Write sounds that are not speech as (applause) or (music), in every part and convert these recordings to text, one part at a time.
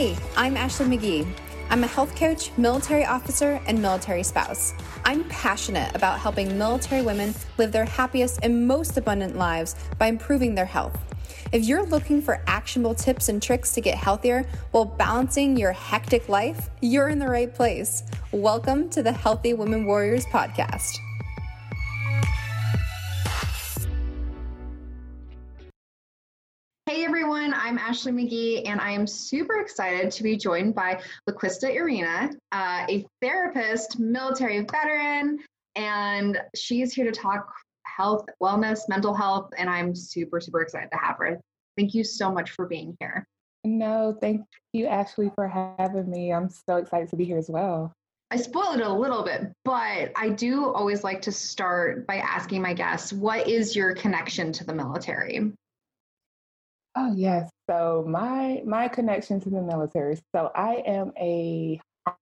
Hey, I'm Ashley McGee. I'm a health coach, military officer, and military spouse. I'm passionate about helping military women live their happiest and most abundant lives by improving their health. If you're looking for actionable tips and tricks to get healthier while balancing your hectic life, you're in the right place. Welcome to the Healthy Women Warriors podcast. Ashley McGee, and I am super excited to be joined by LaQuista Irina, uh, a therapist, military veteran, and she's here to talk health, wellness, mental health, and I'm super, super excited to have her. Thank you so much for being here. No, thank you, Ashley, for having me. I'm so excited to be here as well. I spoiled it a little bit, but I do always like to start by asking my guests, what is your connection to the military? Oh yes. So my my connection to the military. So I am a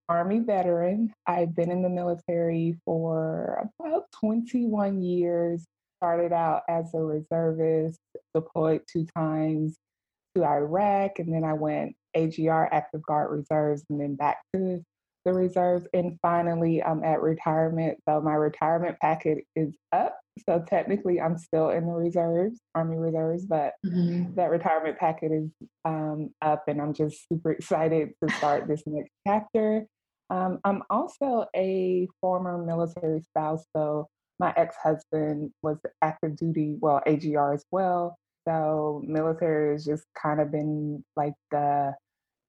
army veteran. I've been in the military for about 21 years. Started out as a reservist, deployed two times to Iraq, and then I went AGR, Active Guard Reserves, and then back to the reserves. And finally, I'm at retirement. So my retirement packet is up. So technically, I'm still in the reserves, Army Reserves, but mm-hmm. that retirement packet is um, up, and I'm just super excited to start this next chapter. Um, I'm also a former military spouse, so my ex-husband was active duty, well, AGR as well. So military has just kind of been like the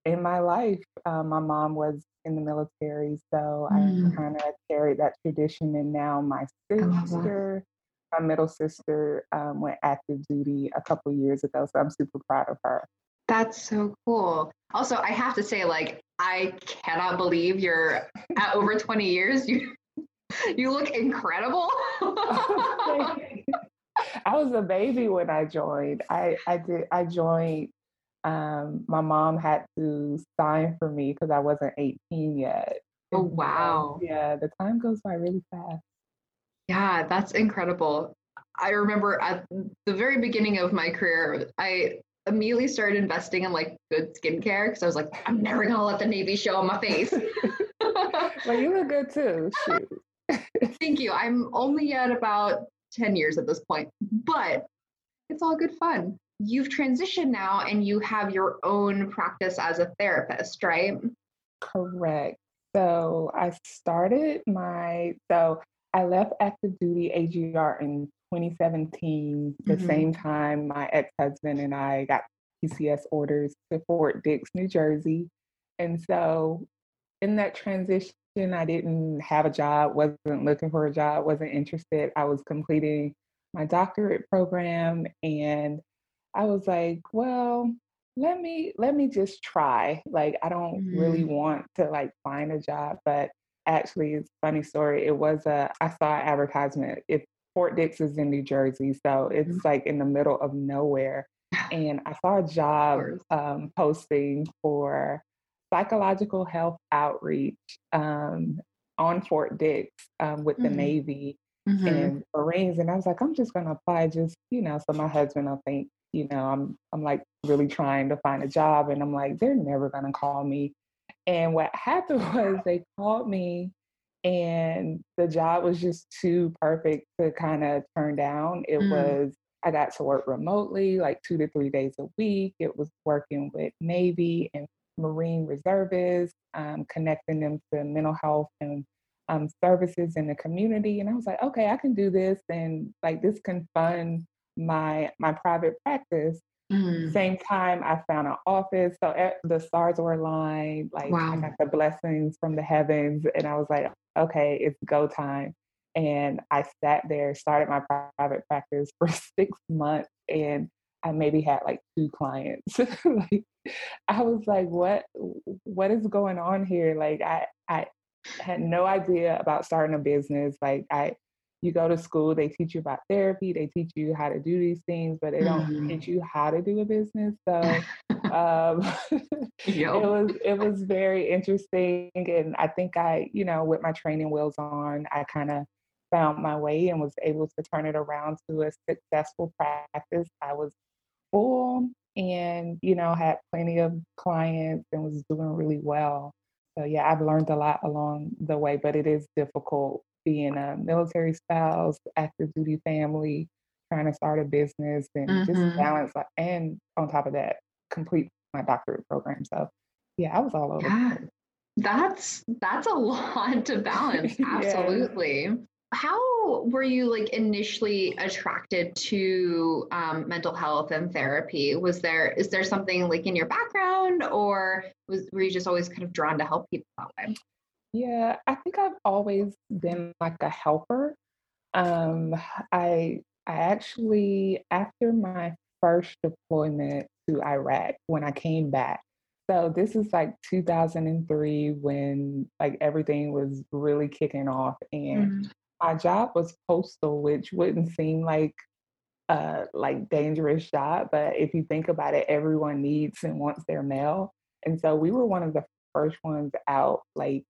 in my life. Um, my mom was in the military, so mm. I kind of carried that tradition. And now my sister, my middle sister, um, went active duty a couple years ago, so I'm super proud of her. That's so cool. Also, I have to say, like, I cannot believe you're at over 20 years. You you look incredible. (laughs) I was a baby when I joined. I I did I joined um, my mom had to sign for me because I wasn't 18 yet. Oh, wow. yeah, the time goes by really fast. Yeah, that's incredible. I remember at the very beginning of my career, I immediately started investing in like good skincare because I was like, I'm never gonna let the Navy show on my face. (laughs) well, you look good too. Shoot. (laughs) Thank you. I'm only at about 10 years at this point, but it's all good fun you've transitioned now and you have your own practice as a therapist, right? Correct. So I started my, so I left active duty AGR in 2017, the mm-hmm. same time my ex husband and I got PCS orders to Fort Dix, New Jersey. And so in that transition, I didn't have a job, wasn't looking for a job, wasn't interested. I was completing my doctorate program and I was like, well, let me let me just try. Like I don't mm. really want to like find a job, but actually it's funny story. It was a I saw an advertisement. If Fort Dix is in New Jersey, so it's mm. like in the middle of nowhere. And I saw a (sighs) job um, posting for psychological health outreach um, on Fort Dix um, with mm. the mm-hmm. Navy mm-hmm. and Marines. And I was like, I'm just going to apply just, you know, so my husband will think you know, I'm I'm like really trying to find a job and I'm like, they're never gonna call me. And what happened (laughs) was they called me and the job was just too perfect to kind of turn down. It mm. was I got to work remotely like two to three days a week. It was working with Navy and Marine reservists, um, connecting them to mental health and um, services in the community. And I was like, okay, I can do this, and like this can fund my my private practice. Mm-hmm. Same time, I found an office. So the stars were aligned. Like wow. I got the blessings from the heavens, and I was like, okay, it's go time. And I sat there, started my private practice (laughs) for six months, and I maybe had like two clients. (laughs) like I was like, what what is going on here? Like I I had no idea about starting a business. Like I you go to school, they teach you about therapy, they teach you how to do these things, but they don't mm-hmm. teach you how to do a business. So (laughs) um, (laughs) it was it was very interesting, and I think I, you know, with my training wheels on, I kind of found my way and was able to turn it around to a successful practice. I was full and, you know, had plenty of clients and was doing really well. So, yeah, I've learned a lot along the way, but it is difficult being a military spouse, active duty family, trying to start a business and mm-hmm. just balance. And on top of that, complete my doctorate program. So, yeah, I was all over. Yeah. That's that's a (laughs) lot to balance. (laughs) Absolutely. yeah. How were you like initially attracted to um, mental health and therapy? Was there is there something like in your background, or was were you just always kind of drawn to help people that way? Yeah, I think I've always been like a helper. Um, I I actually after my first deployment to Iraq, when I came back, so this is like 2003 when like everything was really kicking off and mm-hmm. my job was postal which wouldn't seem like a like dangerous job but if you think about it everyone needs and wants their mail and so we were one of the first ones out like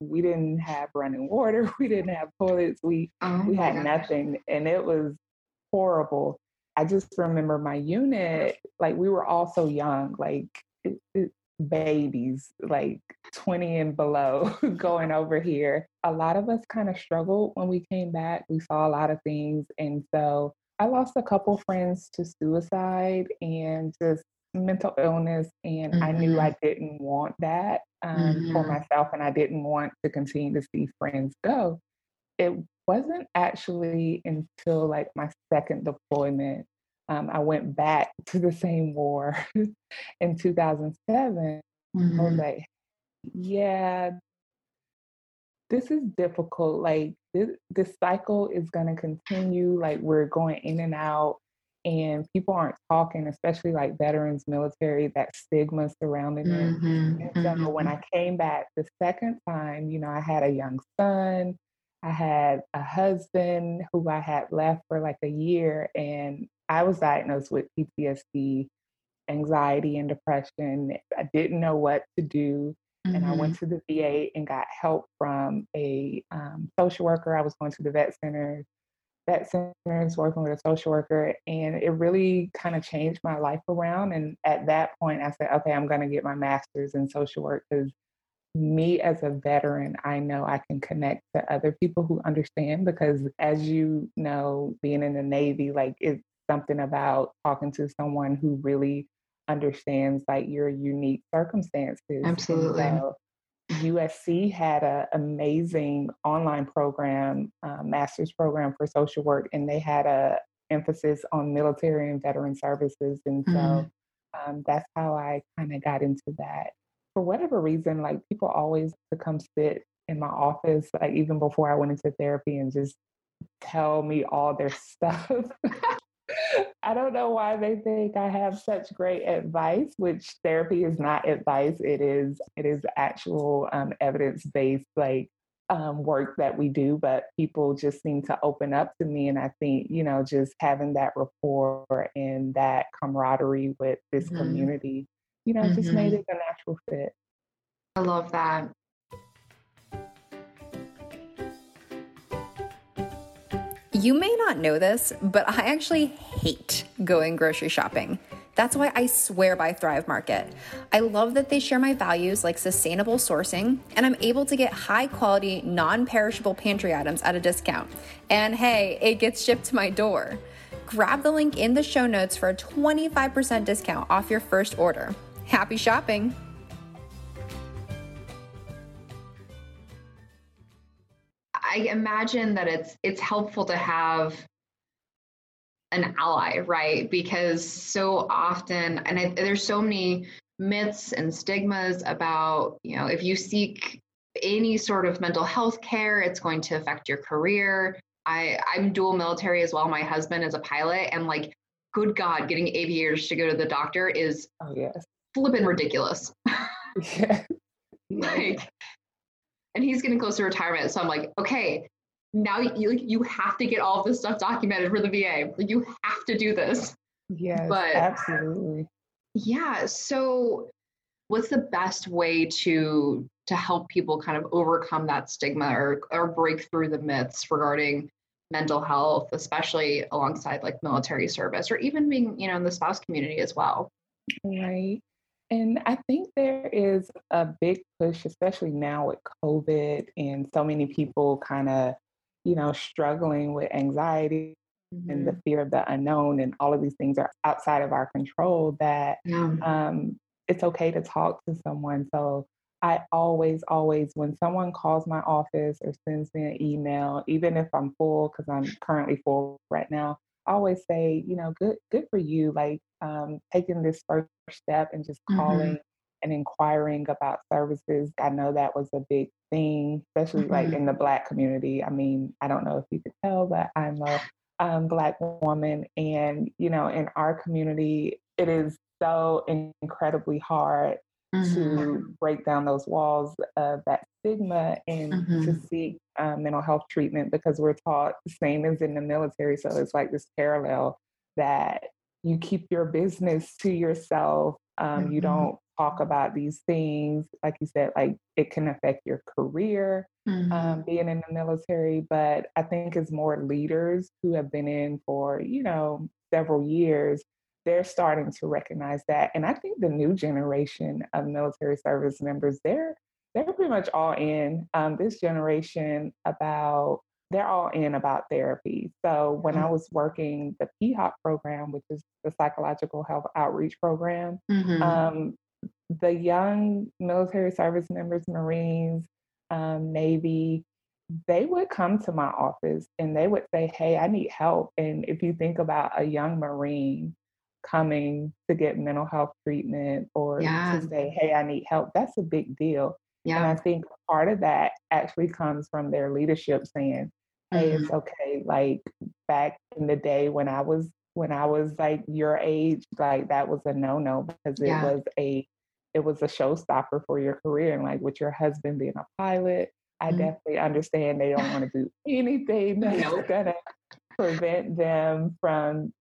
we didn't have running water (laughs) we didn't have toilets we oh we had nothing and it was horrible i just remember my unit like we were all so young like babies, like 20 and below, (laughs) going over here. A lot of us kind of struggled when we came back. We saw a lot of things. And so I lost a couple friends to suicide and just mental illness. And mm-hmm. I knew mm-hmm. I didn't want that um, mm-hmm. for myself. And I didn't want to continue to see friends go. It wasn't actually until like my second deployment um, I went back (laughs) to the same war (laughs) in 2007. Mm-hmm. I was mm-hmm. like, yeah, this is difficult. Like this, this cycle is going to continue. Like we're going in and out, and people aren't talking, especially like veterans, military. That stigma surrounding mm-hmm. it. And so mm-hmm. when I came back the second time, you know, I had a young son. I had a husband who I had left for like a year, and I was diagnosed with PTSD, anxiety, and depression. I didn't know what to do. Mm-hmm. And I went mm-hmm. to the VA and got help from a um, social worker. I was going to the vet center, vet is working with a social worker. And it really kind of changed my life around. And at that point, I said, okay, I'm going to get my master's in social work because me as a veteran, I know I can connect to other people who understand because as you know, being in the Navy, like it's something about talking to someone who really understands like your unique circumstances. Absolutely. So USC had an amazing online program, uh, master's program for social work, and they had a emphasis on military and veteran services. And so mm-hmm. um, that's how I kind of got into that. For whatever reason, like people always to come sit in my office, like even before I went into therapy and just tell me all their (laughs) stuff. I don't know why they think I have such great advice, which therapy is not advice. It is it is actual um, evidence based like um, work that we do. But people just seem to open up to me, and I think you know just having that rapport and that camaraderie with this mm-hmm. community, you know, mm-hmm. just made mm-hmm. it a natural fit. I love that. You may not know this, but I actually hate going grocery shopping. That's why I swear by Thrive Market. I love that they share my values like sustainable sourcing, and I'm able to get high quality, non perishable pantry items at a discount. And hey, it gets shipped to my door. Grab the link in the show notes for a 25% discount off your first order. Happy shopping! I imagine that it's it's helpful to have an ally, right? Because so often, and I, there's so many myths and stigmas about, you know, if you seek any sort of mental health care, it's going to affect your career. I, I'm dual military as well. My husband is a pilot, and like, good God, getting aviators to go to the doctor is oh, yes. flipping ridiculous. (laughs) yeah. (laughs) like, and he's getting close to retirement. So I'm like, okay, now you like you have to get all of this stuff documented for the VA. Like You have to do this. Yes, but absolutely. Yeah. So what's the best way to to help people kind of overcome that stigma or or break through the myths regarding mental health, especially alongside like military service or even being, you know, in the spouse community as well. Right. And I think there is a big push, especially now with COVID and so many people kind of, you know, struggling with anxiety mm-hmm. and the mm-hmm. fear of the unknown, and all of these things are outside of our control. That yeah. um, it's okay to talk to someone. So I always, always, when someone calls my office or sends me an email, even if I'm full, because I'm currently full right now, always say, you know, good, good for you. Like um, taking this first step and just calling mm-hmm. and inquiring about services. I know that was a big thing, especially mm-hmm. like in the Black community. I mean, I don't know if you could tell, but I'm a um, Black woman, and you know, in our community, it is so incredibly hard mm-hmm. to break down those walls of that stigma and mm-hmm. to seek uh, mental health treatment because we're taught the same as in the military. So it's like this parallel that you keep your business to yourself. Um, mm-hmm. You don't talk about these things. Like you said, like it can affect your career um, mm-hmm. being in the military. But I think it's more leaders who have been in for, you know, several years, they're starting to recognize that. And I think the new generation of military service members, they're they're pretty much all in. Um, this generation about they're all in about therapy. So when mm-hmm. I was working the PHOP program, which is the psychological health outreach program, mm-hmm. um, the young military service members, Marines, um, Navy, they would come to my office and they would say, Hey, I need help. And if you think about a young Marine coming to get mental health treatment or yeah. to say, hey, I need help, that's a big deal. Yeah. And I think part of that actually comes from their leadership saying, hey, mm-hmm. it's okay. Like back in the day when I was when I was like your age, like that was a no-no because it yeah. was a it was a showstopper for your career. And like with your husband being a pilot, I mm-hmm. definitely understand they don't want to (laughs) do anything (laughs) that's nope. gonna prevent them from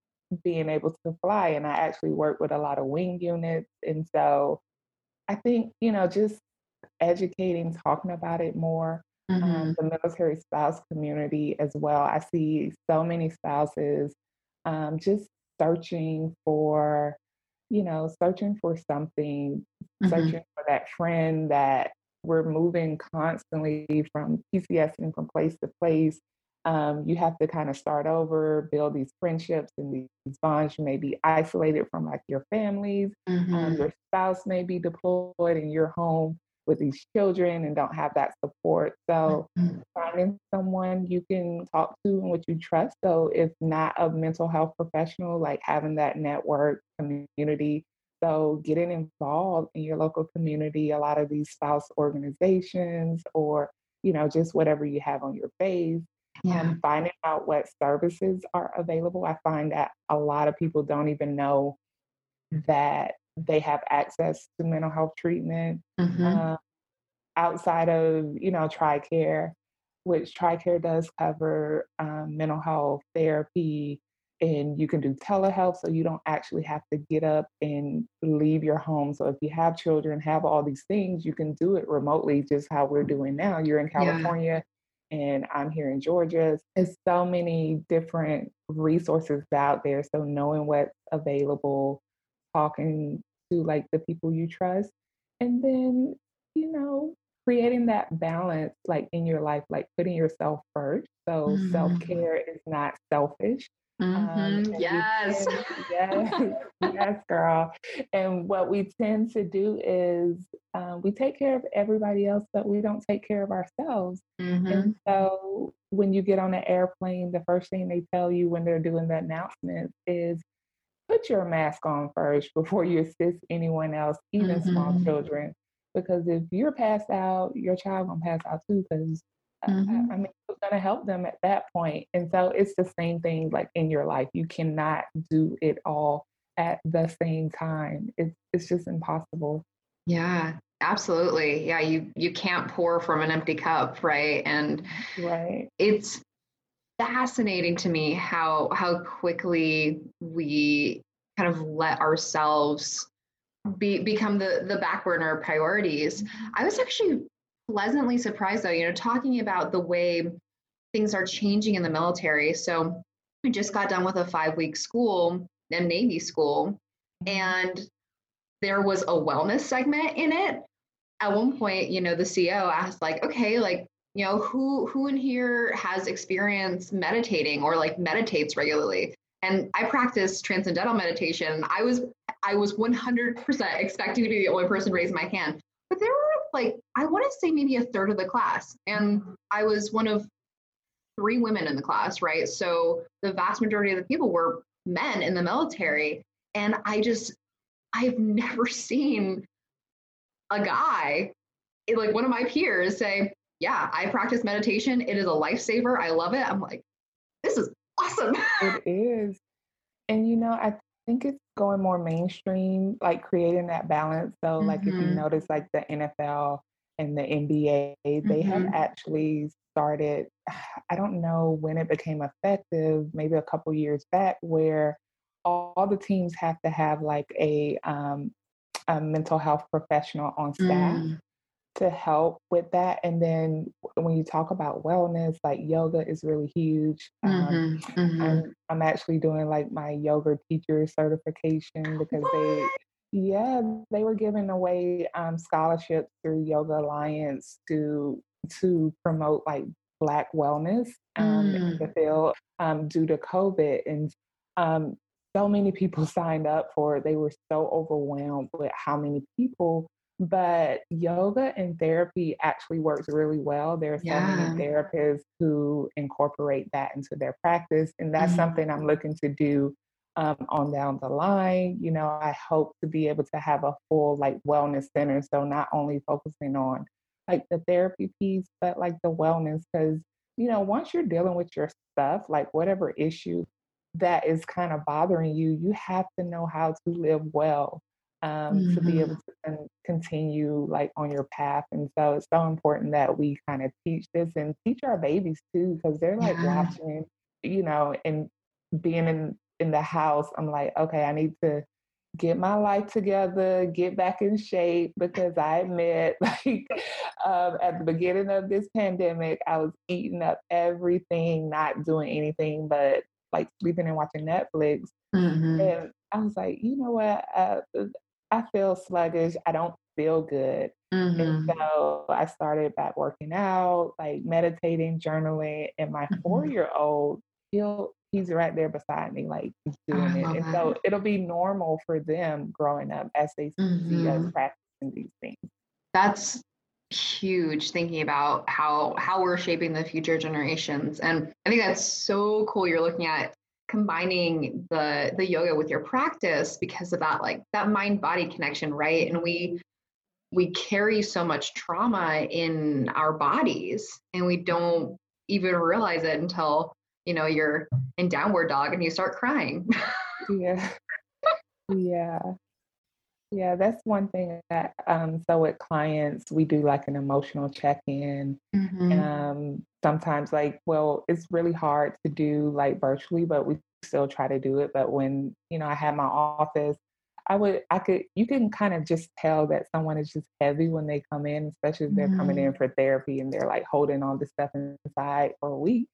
being able to fly. And I actually work with a lot of wing units. And so I think, you know, just educating, talking about it more. Um, mm-hmm. Um, the military spouse community as well. I see so many spouses um, just searching for, you know, searching for something, mm-hmm. searching for that friend that we're moving constantly from PCS and from place to place um, you have to kind of start over, build these friendships and these bonds. You may be isolated from like your families. Um, mm-hmm. Um, your spouse may be deployed in your home with these children and don't have that support. So mm-hmm. finding someone you can talk to and what you trust. So if not a mental health professional, like having that network community. So getting involved in your local community, a lot of these spouse organizations or, you know, just whatever you have on your base yeah. um, finding out what services are available. I find that a lot of people don't even know that they have access to mental health treatment mm-hmm. uh, outside of, you know, TRICARE, which TRICARE does cover um, mental health therapy, and you can do telehealth so you don't actually have to get up and leave your home so if you have children have all these things you can do it remotely just how we're doing now you're in california and I'm here in Georgia. There's so many different resources out there. So knowing what's available, talking to like the people you trust, and then, you know, creating that balance like in your life, like putting yourself first. So mm-hmm. self-care is not selfish. Um, mm-hmm. Um, yes. Tend, yes. (laughs) yes, girl. And what we tend to do is um, we take care of everybody else, but we don't take care of ourselves. Mm-hmm. And so when you get on an airplane, the first thing they tell you when they're doing the announcements is put your mask on first (laughs) before you assist anyone else, even mm-hmm. small children. Because if you're passed out, your child gonna pass out too. Because Mm-hmm. I, I mean, who's going to help them at that point? And so it's the same thing like in your life. You cannot do it all at the same time. It's it's just impossible. Yeah, absolutely. Yeah, you you can't pour from an empty cup, right? And right. It's fascinating to me how how quickly we kind of let ourselves be become the the back burner priorities. Mm-hmm. I was actually pleasantly surprised though, you know, talking about the way things are changing in the military. So I just got done with a five week school, a Navy school, mm-hmm. and there was a wellness segment in it. At one point, you know, the CEO asked, like, okay, like, you know, who who in here has experience meditating or like meditates regularly? And I practice transcendental meditation. I was I was 100% expecting to be the only person raising my hand, but there were like I want to say maybe a third of the class, and I was one of three women in the class, right? So the vast majority of the people were men in the military. And I just, I've (laughs) never seen a guy, like one of my peers, say, Yeah, I practice meditation. It is a lifesaver. I love it. I'm like, This is awesome. it is. And, you know, I think it's going more mainstream, like creating that balance. So, like, mm-hmm. if you mm-hmm. notice, like the NFL and the NBA, they mm-hmm. have actually started, (sighs) I don't know when it became effective, maybe a couple years back, where all the teams have to have like a, um, a mental health professional on staff. Mm. To help with that. And then when you talk about wellness, like yoga is really huge. Um, mm-hmm, mm-hmm. I'm, I'm actually doing like my yoga teacher certification because what? they, yeah, they were giving away um, scholarships through Yoga Alliance to to promote like Black wellness um, mm. in the field um, due to COVID. And um, so many people (laughs) signed up for it. They were so overwhelmed with how many people. But yoga and therapy actually works really well. There are so yeah. many therapists who incorporate that into their practice. And that's mm. something I'm looking to do um, on down the line. You know, I hope to be able to have a full like wellness center. So not only focusing on like the therapy piece, but like the wellness. Because, you know, once you're dealing with your stuff, like whatever issue that is kind of bothering you, you have to know how to live well um, mm-hmm. to be able mm-hmm. to continue like on your path. And so it's so important that we kind of teach this and teach our babies too, because they're like yeah. watching, you know, and being in in the house. I'm like, okay, I need to get my life together, get back in shape because I admit, (laughs) like, um, at the beginning of this pandemic, I was eating up everything, not doing anything but like sleeping and watching Netflix. Mm-hmm. And I was like, you know what? Uh, I feel sluggish. I don't feel good. Mm-hmm. And so I started back working out, like meditating, journaling, and my mm-hmm. four year old, he'll he's right there beside me, like doing it. And that. so it'll be normal for them growing up as they mm-hmm. see us mm-hmm. practicing these things. That's huge thinking about how how we're shaping the future generations and i think that's so cool you're looking at combining the the yoga with your practice because of that like that mind body connection right and we we carry so much trauma in our bodies and we don't even realize it until you know you're in downward dog and you start crying (laughs) yeah yeah yeah that's one thing that um so with clients we do like an emotional check-in mm-hmm. um sometimes like well it's really hard to do like virtually but we still try to do it but when you know i have my office I would, I could, you can kind of just tell that someone is just heavy when they come in, especially if they're mm-hmm. coming in for therapy and they're like holding all this stuff inside for a week.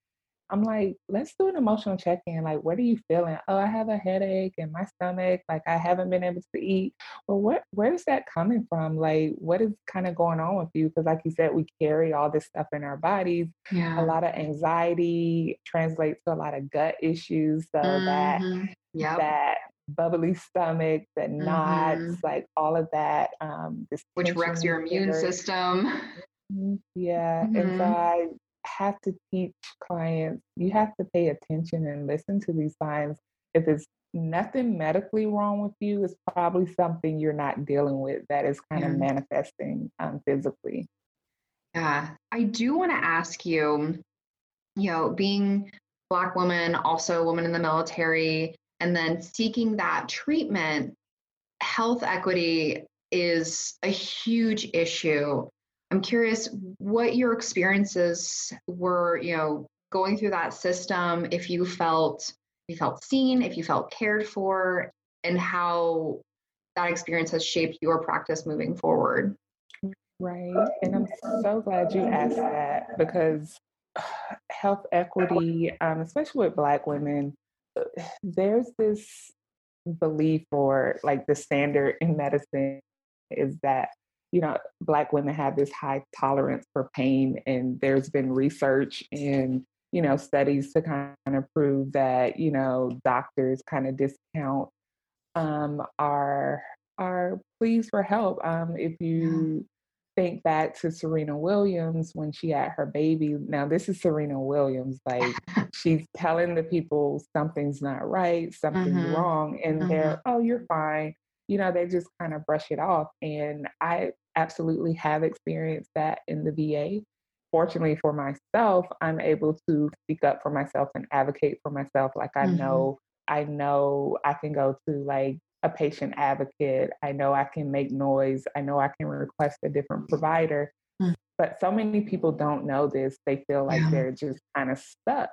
I'm like, let's do an emotional check in. Like, what are you feeling? Oh, I have a headache and my stomach, like I haven't been able to eat. Well, what where's that coming from? Like, what is kind of going on with you? Because like you said, we carry all this stuff in our bodies. Yeah. A lot of anxiety translates to a lot of gut issues. So mm-hmm. that yep. that bubbly stomach, the mm-hmm. knots, like all of that. Um, which wrecks your immune system. Mm-hmm. Yeah. Mm-hmm. And so. I have to teach clients, you have to pay attention and listen to these signs. If it's nothing medically wrong with you, it's probably something you're not dealing with that is kind yeah. of manifesting um, physically. Yeah, I do want to ask you, you know, being Black woman, also a woman in the military, and then seeking that treatment, health equity is a huge issue. I'm curious what your experiences were, you know, going through that system, if you felt you felt seen, if you felt cared for, and how that experience has shaped your practice moving forward. Right. And I'm so glad you asked that because (sighs) health equity, um, especially with Black women, (sighs) there's this belief or like the standard in medicine is that you know black women have this high tolerance for pain and there's been research and you know studies to kind of prove that you know doctors kind of discount um, our our pleas for help um, if you think back to Serena Williams when she had her baby. Now, this is Serena Williams. Like, (laughs) she's telling the people something's not right, something's mm-hmm. wrong, and mm-hmm. they're, oh, you're fine. You know, they just kind of brush it off. And I absolutely have experienced that in the VA. Fortunately for myself, I'm able to speak up for myself and advocate for myself. Like, I mm-hmm. know. I know I can go to like a patient advocate. I know I can make noise. I know I can request a different provider. Mm. But so many people don't know this. They feel like yeah. they're just kind of stuck.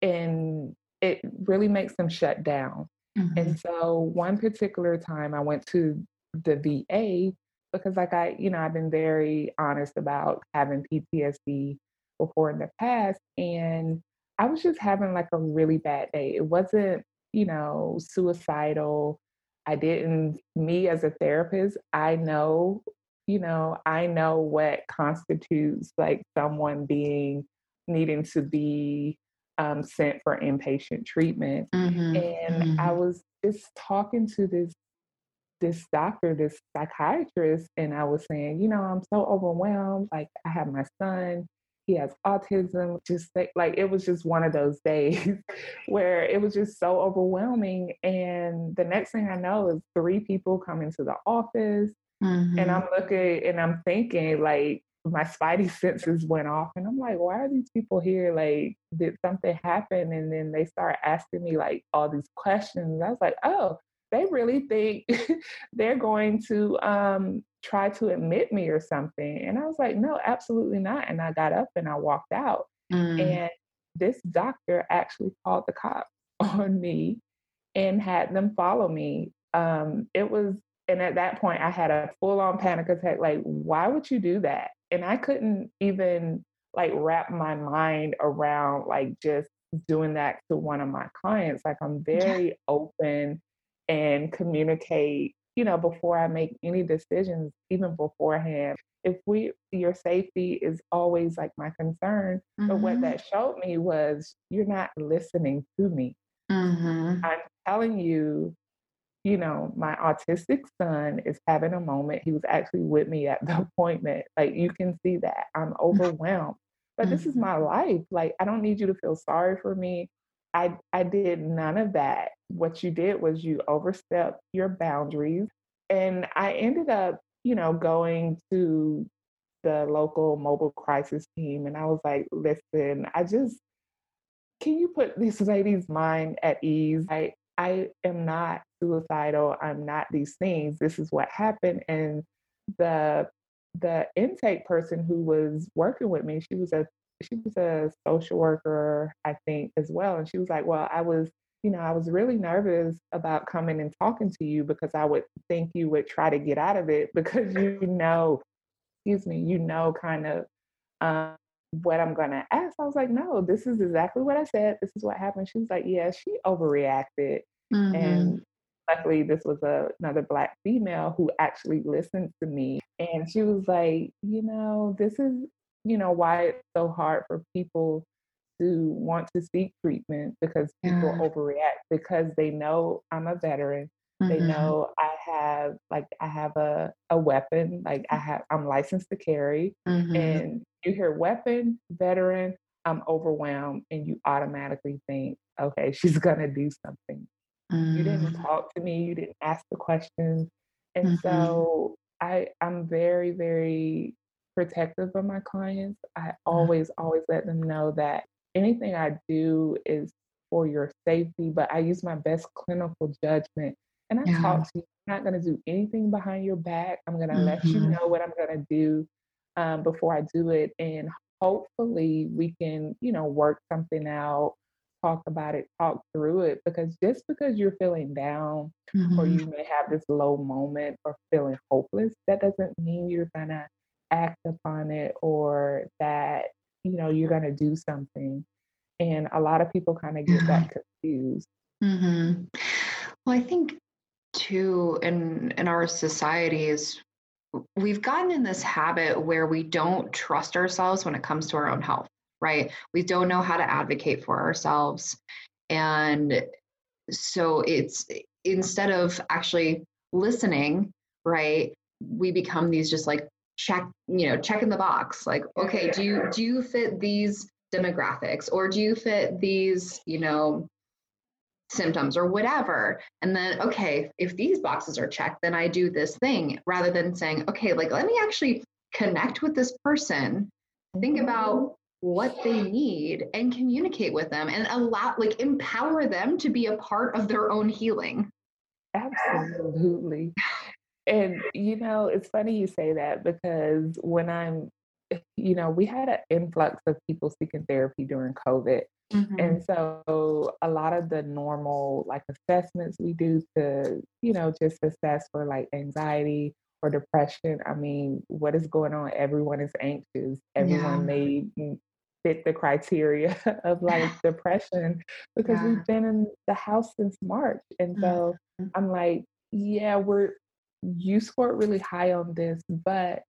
And it really makes them shut down. Mm-hmm. And so one particular time I went to the VA because like I, you know, I've been very honest about having PTSD before in the past. And I was just having like a really bad day. It wasn't, you know, suicidal. I didn't, me as a therapist, I know, you know, I know what constitutes like someone being needing to be um, sent for inpatient treatment. Mm-hmm. And mm-hmm. I was just talking to this this doctor, this psychiatrist, and I was saying, you know, I'm so overwhelmed. Like I have my son, he has autism just like it was just one of those (laughs) days where it was just so overwhelming and the next thing i know is three people come into the office mm-hmm. and i'm looking and i'm thinking like my spidey senses went off and i'm like why are these people here like did something happen and then they start asking me like all these questions i was like oh they really think (laughs) they're going to um, try to admit me or something. And I was like, no, absolutely not. And I got up and I walked out. Mm. And this doctor actually called the cops (laughs) on me and had them follow me. Um, it was, and at that point, I had a full on panic attack. Like, why would you do that? And I couldn't even like wrap my mind around like just doing that to one of my clients. Like, I'm very open and communicate you know, before I make any decisions, even beforehand. If we, your safety is always like my concern. Mm-hmm. But what mm-hmm. that showed me was you're not listening to me. Mm-hmm. I'm telling you, you know, my autistic son is having a moment. He was actually with me at (laughs) the appointment. Like you can see that I'm (laughs) overwhelmed. But mm-hmm. this is mm-hmm. my life. Like I don't need you to feel sorry for me. I I did none of that. What you did was you overstepped your boundaries. And I ended up, you know, going to the local mobile crisis team and I was like, listen, I just can you put this lady's mind at ease? I I am not suicidal. I'm not these things. This is what happened. And the the intake person who was working with me, she was a she was a social worker, I think, as well. And she was like, Well, I was, you know, I was really nervous about coming and talking to you because I would think you would try to get out of it (laughs) because you know, excuse me, you know, kind of um, what I'm going to ask. I was like, No, this is exactly what I said. This is what happened. She was like, Yeah, she overreacted. Mm-hmm. And luckily this was a, another black female who actually listened to me and she was like you know this is you know, why it's so hard for people to want to seek treatment because people yeah. overreact because they know I'm a veteran. Mm-hmm. They know I have like I have a, a weapon, like I have I'm licensed to carry. Mm-hmm. And you hear weapon, veteran, I'm overwhelmed, and you automatically think, okay, (laughs) she's gonna do something. Mm-hmm. You didn't mm-hmm. talk to me, you didn't ask the questions. And mm-hmm. so I I'm very, very protective of my clients. I mm-hmm. always, always let them know that anything I do is for your safety, but I use my best clinical judgment. And I yeah. talk to you, I'm not going to do anything behind your back. I'm going to mm-hmm. let you mm-hmm. know what I'm going to do um, before I do it. And hopefully we can, you know, work something out, talk about it, talk through it. Because just because you're feeling down mm-hmm. or you may have this low moment or feeling hopeless, that doesn't mean you're going to act upon it or that you know, you're going to do something. And a lot of people kind of get that confused. Mm-hmm. Well, I think too, in in our societies, we've gotten in this habit where we don't trust ourselves when it comes to our own health, right? We don't know how to advocate for ourselves. And so it's instead of actually listening, right, we become these just like check, you know, check in the box. Like, okay, do you (laughs) do you fit these demographics or do you fit these, you know, symptoms or whatever. And then, okay, if these boxes are checked, then I do this thing rather than saying, okay, like, let me actually connect with this person, think mm-hmm. about what they need and communicate with them and allow, like, empower them to be a part of their own healing. Absolutely. And, you know, it's funny you say that because when I'm, you know, we had an influx of people seeking therapy during COVID. Mm-hmm. And so a lot of the normal like assessments we do to, you know, just assess for like anxiety or depression. I mean, what is going on? Everyone is anxious. Everyone yeah. may fit the criteria (laughs) of like (laughs) depression because yeah. we've been in the house since March. And so mm-hmm. I'm like, yeah, we're you scored really high on this, but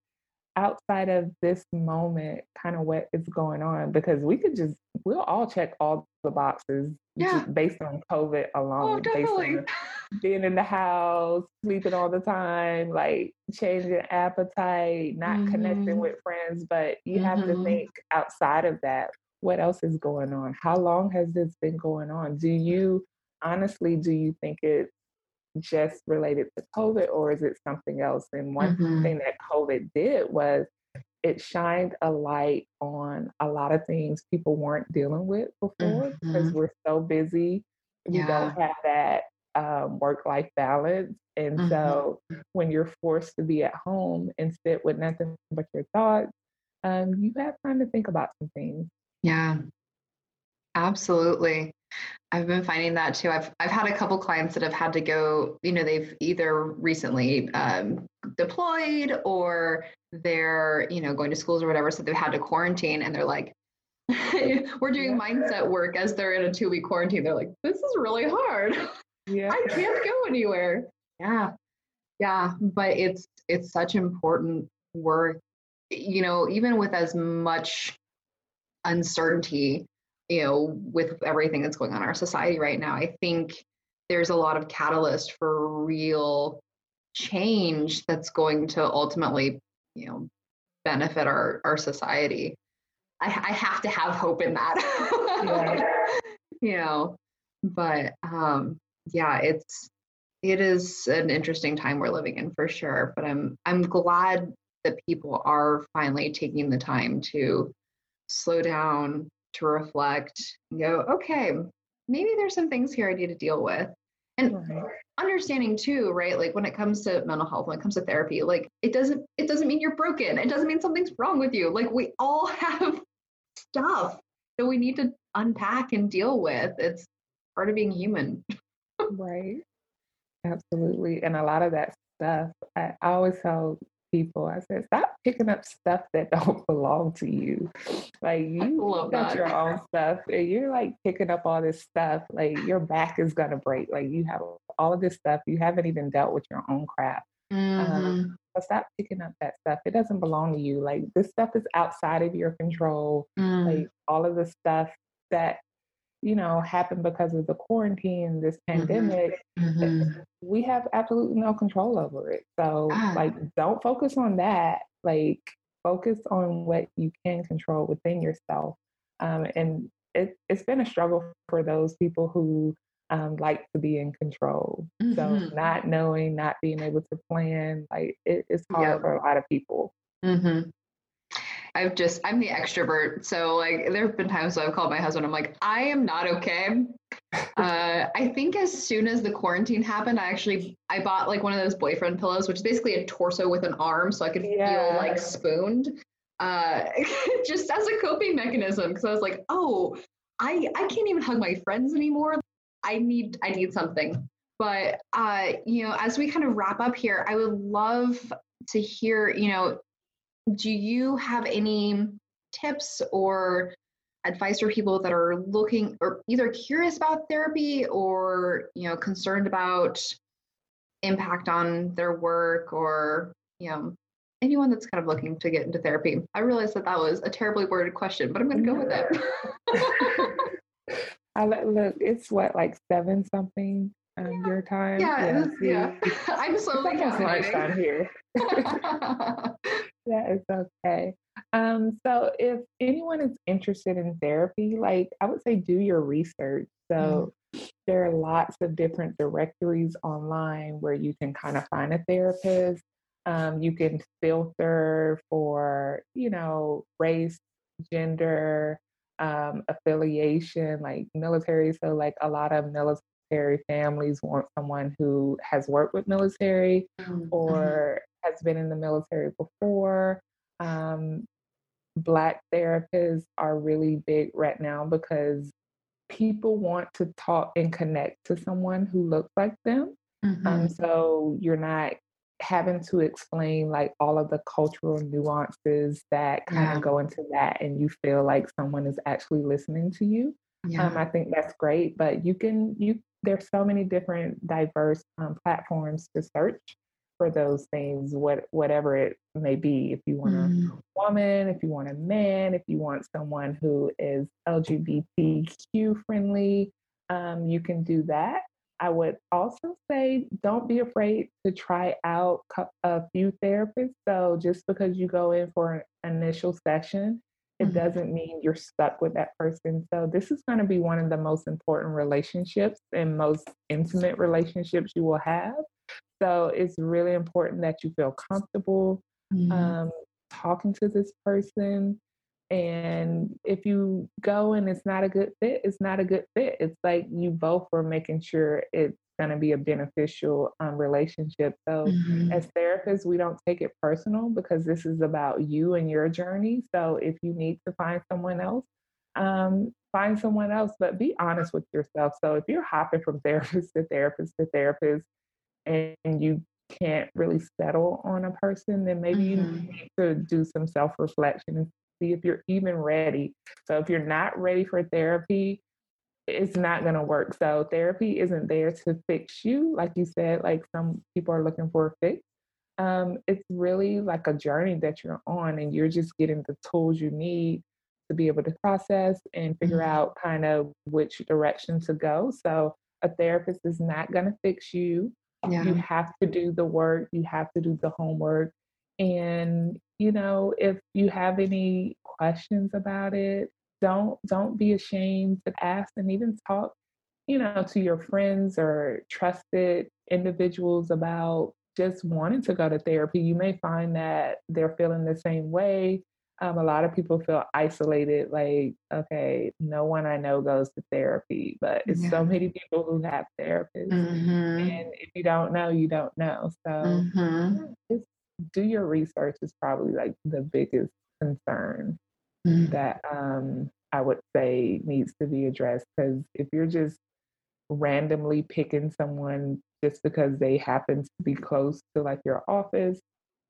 outside of this moment, kind of what is going on? Because we could just, we'll all check all the boxes yeah. based on COVID alone, oh, definitely. (laughs) being in the house, sleeping all the time, like changing appetite, not mm-hmm. connecting with friends. But you mm-hmm. have to mm-hmm. think outside of that. What else is going on? How long has this been going on? Do you honestly, do you think it's just related to COVID or is it something else? And one mm-hmm. thing that COVID did was it shined a light on a lot of things people weren't dealing with before mm-hmm. because we're so busy. We don't have that um, work life balance. And mm-hmm. so when you're forced to be at home and sit with nothing but your thoughts, um, you have time to think about some things. Yeah, absolutely. I've been finding that too. I've I've had a couple clients that have had to go. You know, they've either recently um, deployed or they're you know going to schools or whatever, so they've had to quarantine, and they're like, (laughs) we're doing mindset work as they're in a two week quarantine. They're like, this is really hard. (laughs) Yeah, I can't go anywhere. Yeah, yeah, but it's it's such important work. You know, even with as much uncertainty you know, with everything that's going on in our society right now, I think there's a lot of catalyst for real change that's going to ultimately, you know, benefit our our society. I, I have to have hope in that. yeah. (laughs) you know, but um, yeah, it's it is an interesting time we're living in for sure. But I'm I'm glad that people are finally taking the time to slow down, to reflect and go, okay, maybe there's some things here I need to deal with. And right. understanding too, right? Like when it comes to mental health, when it comes to therapy, like it doesn't it doesn't mean you're broken. It doesn't mean something's wrong with you. Like we all (laughs) have stuff that we need to unpack and deal with. It's part of being human. (laughs) right. Absolutely. And a lot of that stuff, I, I always tell people. I said, stop picking up stuff that (laughs) don't belong to you. Like you got your own (laughs) stuff and you're like picking up all this stuff. Like your back is gonna break. Like you have all of this stuff. You haven't even dealt with your own crap. Um, mm-hmm. Um, so stop picking up that stuff. It doesn't belong to you. Like this stuff is outside of your control. Mm. Like all of the stuff that you know, happened because of the quarantine, this mm-hmm. pandemic, mm-hmm. we have absolutely no control over it. So, ah. like, don't focus on that. Like, focus on what you can control within yourself. Um, and it, has been a struggle for those people who um, like to be in control. Mm-hmm. So, not knowing, not being able to plan, like, it, it's hard yep. for a lot of people. Mm-hmm. I've just I'm the extrovert. So like there have been times I've called my husband, I'm like, I am not okay. (laughs) Uh, I think as soon as the quarantine happened, I actually I bought like one of those boyfriend pillows, which is basically a torso with an arm, so I could yeah. feel like spooned. Uh, (laughs) just as a coping mechanism, because I was like, oh, I I can't even hug my friends anymore. I need I need something. But uh, you know, as we kind of wrap up here, I would love to hear, you know, do you have any tips or advice for people that are looking or either curious about therapy or you know concerned about impact on their work or you know anyone that's kind of looking to get into therapy i realize that that was a terribly worded question but i'm going to go with it (laughs) I look, it's what like seven something um, yeah. your time. Yeah, yeah. yeah. (laughs) I'm slowly lunchtime here. (laughs) yeah, it's okay. Um, so if anyone is interested in therapy, like I would say do your research. So mm. there are lots of different directories online where you can kind of find a therapist. Um, you can filter for, you know, race, gender, um, affiliation, like military. So, like a lot of military families want someone who has worked with military mm-hmm. or has been in the military before. Um, Black therapists are really big right now because people want to talk and connect to someone who looks like them. Um, mm-hmm. Um, so you're not having to explain like all of the cultural nuances that kind yeah. of go into that and you feel like someone is actually listening to you yeah. um, i think that's great but you can you there's so many different diverse um, platforms to search for those things what whatever it may be if you want mm. a woman if you want a man if you want someone who is lgbtq friendly um, you can do that I would also say don't be afraid to try out a few therapists. So just because you go in for an initial session, it mm-hmm. doesn't mean you're stuck with that person. So this is going to be one of the most important relationships and most intimate relationships you will have. So it's really important that you feel comfortable mm-hmm. um, talking to this person and if you go and it's not a good fit, it's not a good fit. It's like you both are making sure it's going to be a beneficial um, relationship. So, mm-hmm. as therapists, we don't take it personal because this is about you and your journey. So, if you need to find someone else, um, find someone else, but be honest with yourself. So, if you're hopping from (laughs) therapist to therapist to therapist and you can't really settle on a person, then maybe mm-hmm. you need to do some self reflection and see if you're even ready. So if you're not ready for therapy, it's not going to work. So therapy isn't there to fix you. Like you said, like some people are looking for a fix. Um, it's really like a journey that you're on, and you're just getting the tools you need to be able to process and figure mm-hmm. out kind of which direction to go. So a therapist is not going to fix you. Yeah. You have to do the work, you have to do the homework, and you know, if you have any questions about it, don't don't be ashamed to ask and even talk, you know, to your friends or trusted individuals about just wanting to go to therapy. You may find that they're feeling the same way. Um, a lot of people feel isolated, like, okay, no one I know goes to therapy, but it's yeah. so many people who have therapists. Mm-hmm. And if you don't know, you don't know. So mm-hmm. do your research is probably like the biggest concern mm-hmm. that um, I would say needs to be addressed. Because if you're just randomly picking someone just because they happen to be close to like your office,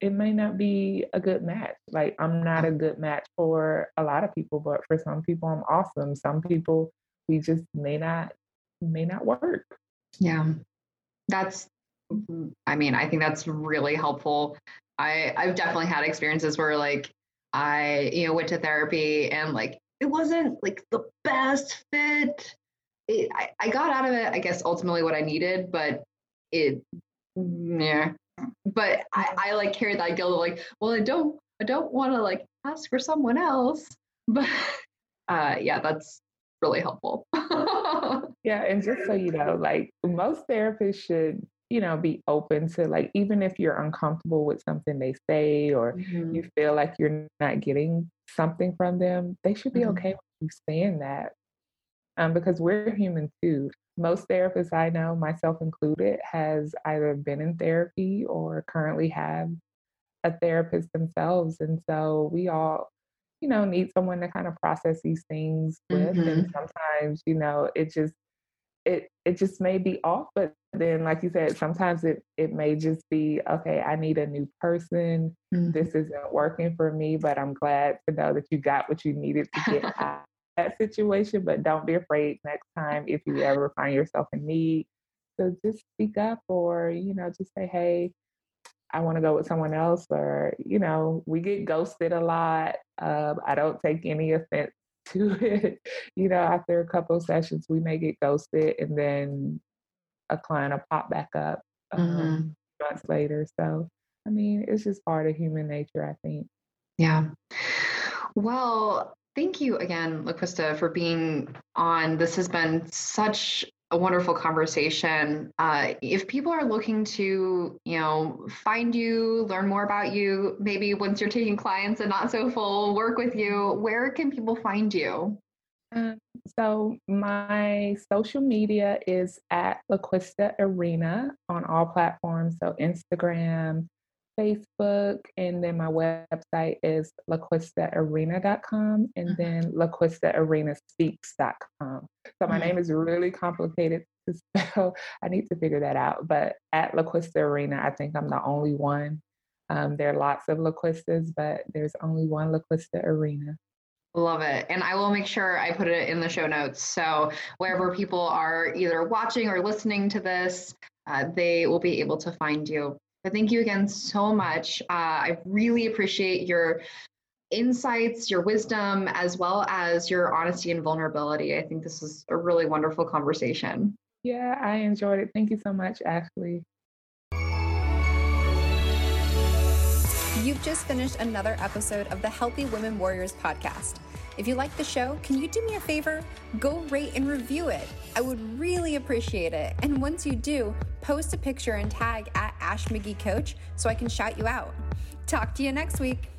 it may not be a good match. Like I'm not a good match for a lot of people, but for some people I'm awesome. Some people we just may not may not work. Yeah. That's mm, I mean, I think that's really helpful. I I've definitely had experiences where like I you know went to therapy and like it wasn't like the best fit. It, I, I got out of it, I guess ultimately what I needed, but it yeah. But I, I like carry that guilt of like, well, I don't I don't want to like ask for someone else. (laughs) But uh yeah, that's really helpful. (laughs) yeah, and just so you know, like most therapists should you know be open to like even if you're uncomfortable with something they say or mm-hmm. you feel like you're not getting something from them they should be mm-hmm. okay with you saying that um, because we're human too most therapists i know myself included has either been in therapy or currently have a therapist themselves and so we all you know need someone to kind of process these things with mm-hmm. and sometimes you know it just it it just may be off, but then like you said, sometimes it it may just be okay. I need a new person. Mm-hmm. This isn't working for me, but I'm glad to know that you got what you needed to get (laughs) out that situation. But don't be afraid next time if you ever find yourself in need. So just speak up, or you know, just say, hey. I want to go with someone else, or you know, we get ghosted a lot. Um, I don't take any offense (laughs) to it. you know, after a couple of sessions, we may get ghosted and then a client will pop back up um, mm-hmm. months later. So, I mean, it's just part of human nature, I think. Yeah. Well, thank you again, LaQuista, for being on. This has been such a wonderful conversation. Uh, if people are looking to, you know, find you, learn more about you, maybe once you're taking clients and not so full, work with you, where can people find you? Um, so my social media is at LaQuista Arena on all platforms. So Instagram, Facebook, and then my website is laquistaarena.com and mm-hmm. then laquistaarenaspeaks.com. So my mm-hmm. name is really complicated to (laughs) spell. I need to figure that out. But at LaQuista Arena, I think I'm the only one. Um, there are lots of LaQuistas, but there's only one LaQuista Arena. Love it. And I will make sure I put it in the show notes. So wherever people are either watching or listening to this, uh, they will be able to find you. But thank you again so much. Uh, I really appreciate your insights, your wisdom, as well as your honesty and vulnerability. I think this is a really wonderful conversation. Yeah, I enjoyed it. Thank you so much, Ashley. You've just finished another episode of the Healthy Women Warriors podcast. If you like the show, can you do me a favor? Go rate and review it. I would really appreciate it. And once you do, post a picture and tag at Ash McGee Coach so I can shout you out. Talk to you next week.